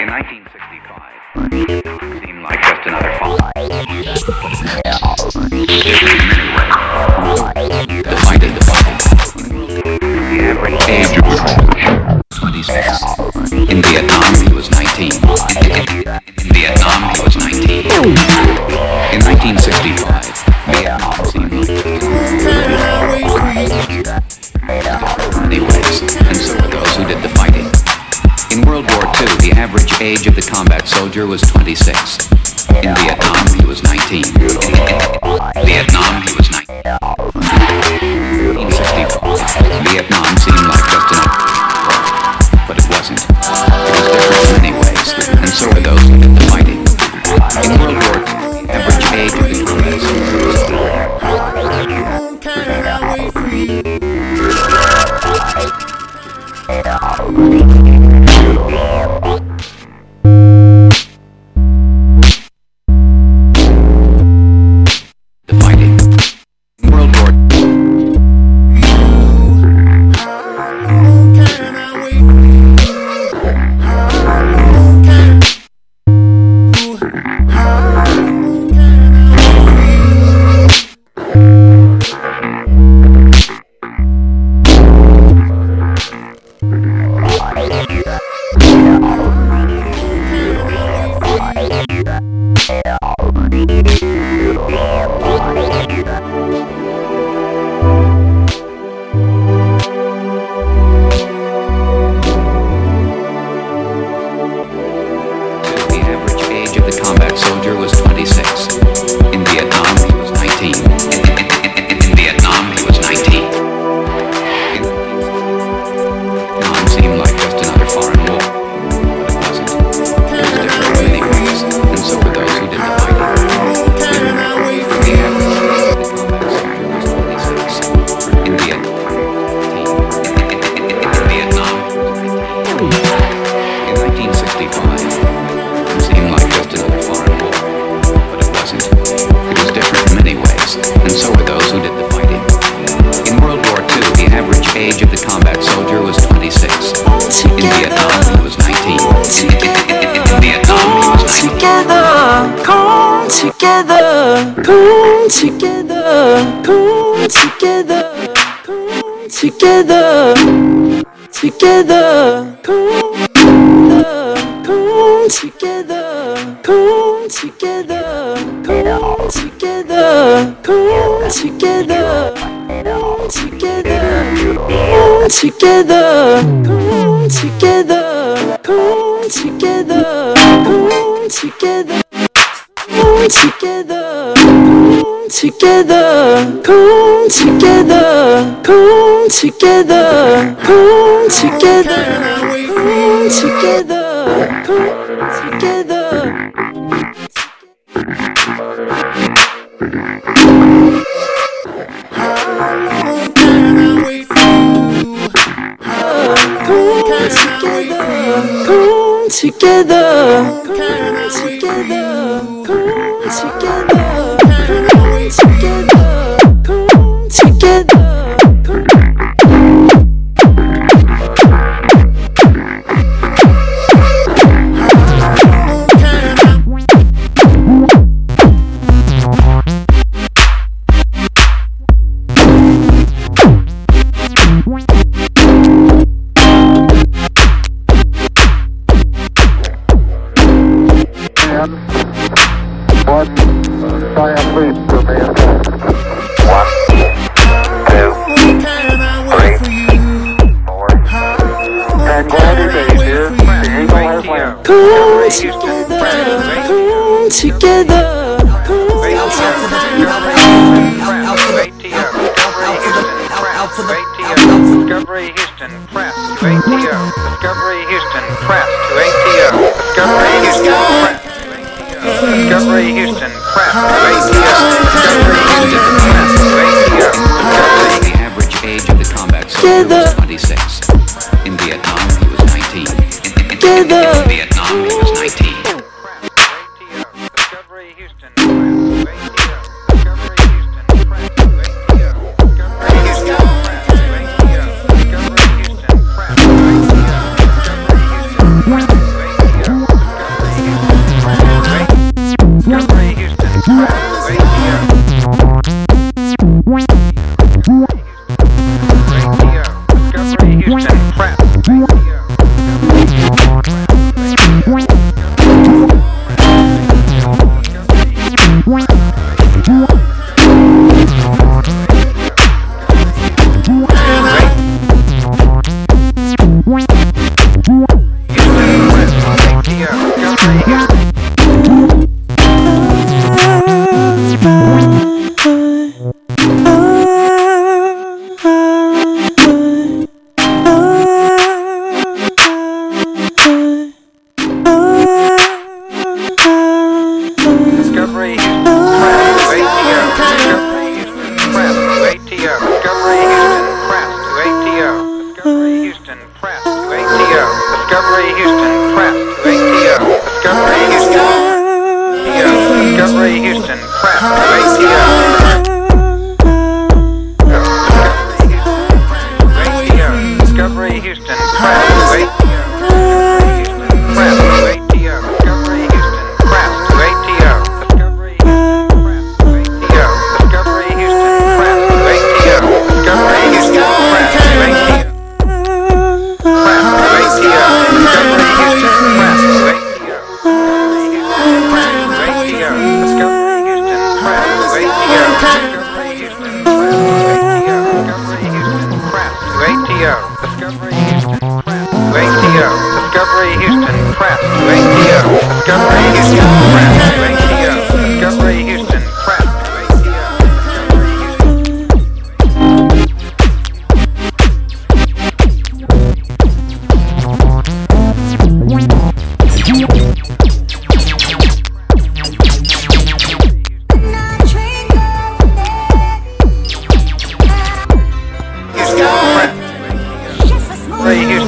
In 1965, Vietnam seemed like just another the of the 26. In Vietnam, he was 19. In Vietnam, he was 19. Age of the combat soldier was 26. In Vietnam, he was 19. Vietnam, he was 19. Vietnam the combat soldier was 26. Together, come together, come together, come together, together, come together, come together, come together, come together, come together, come together, come together, come together, come together. Come together, come together, come together, come together, come together, come together, come together. Come together, come together, come together, get come together, come together, Discovery Houston, press to ATO. Discovery Houston, press to ATO. Discovery Houston, press to ATO. Discovery Houston, press to ATO. Discovery Houston, to ATO. The average age of the combat soldier was 26. the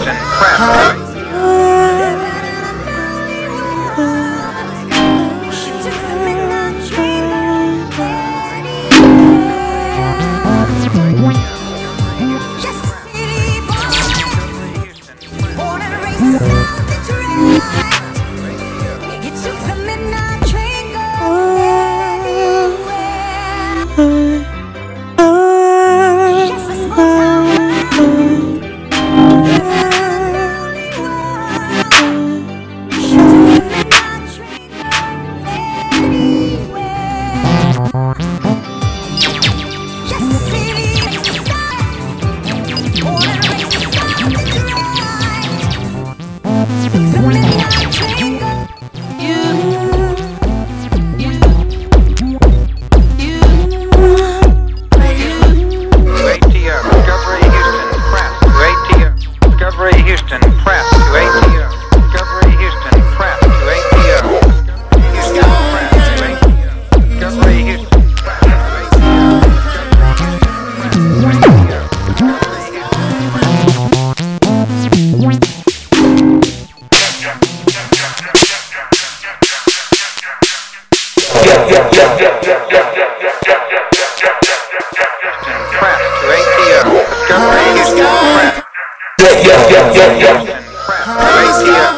Discovery Press Houston Press to ATO.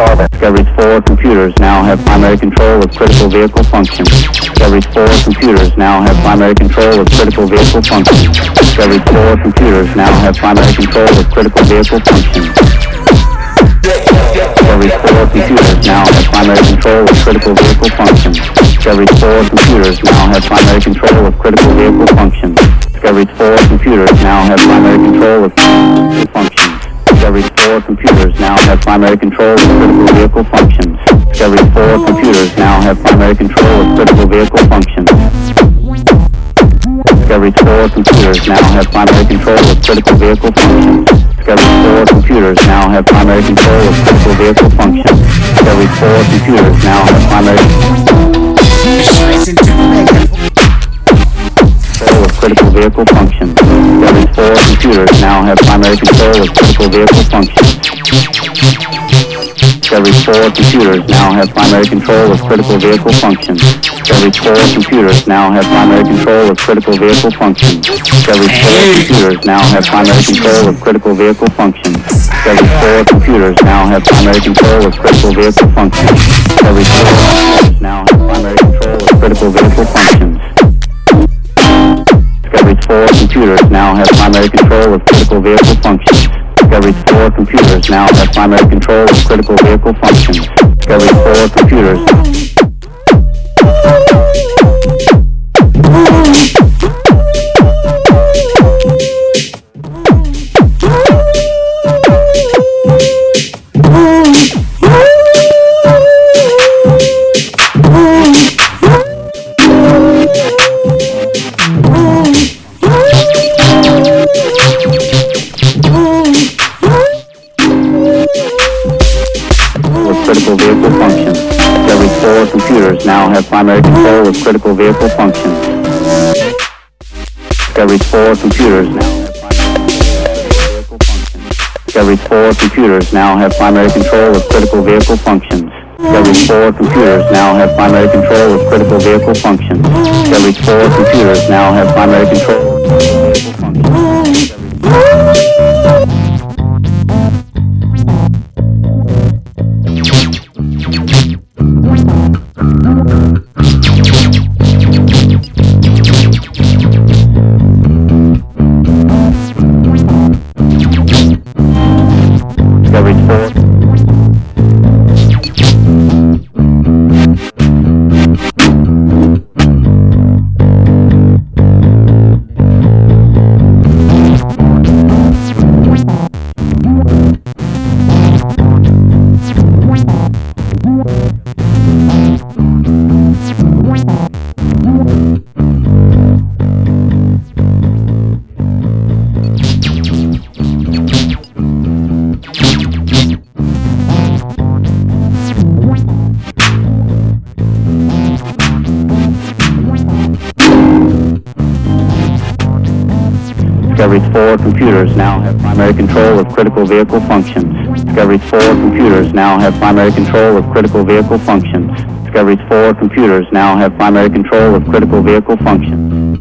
In orbit. Discovery's four computers now have primary control of critical vehicle function. Discovery's four computers now have primary control of critical vehicle function. Discovery's four computers now have primary control of critical vehicle function. Discovery's four computers now have primary control of critical vehicle function. Discovery's four computers now have primary control of critical vehicle function. Discovery's four computers now have primary control of. Discovery's four computers now have primary control of critical vehicle functions. Discovery's four computers now have primary control of critical vehicle functions. Discovery's four computers now have primary control of critical vehicle functions. Discovery's four computers now have primary control of critical vehicle functions. Discovery's four computers now have primary critical vehicle functions. Discovery's four computers now have primary control of critical vehicle functions. Discovery's 4 computers now have primary control of critical vehicle functions. Discovery's 4 computers now have primary control of critical vehicle functions. Discovery's 4 computers now have primary control of critical vehicle functions. Discovery's 4 computers now have primary control of critical vehicle functions. Discovery's 4 computers now have primary control of critical vehicle functions. 4 computers now have primary control of critical vehicle functions. Discovery's 4 computers now have primary control of critical vehicle functions. Discovery's 4 computers control of critical vehicle functions. Discovery's 4 computers now Discovery's 4 computers now have primary control of critical vehicle functions. Discovery's 4 computers now have primary control of critical vehicle functions. Discovery's 4 computers now have primary control Discovery's 4 computers now have primary control of critical vehicle functions. Discovery's 4 computers now have primary control of critical vehicle functions. Discovery's 4 computers now have primary control of critical vehicle functions.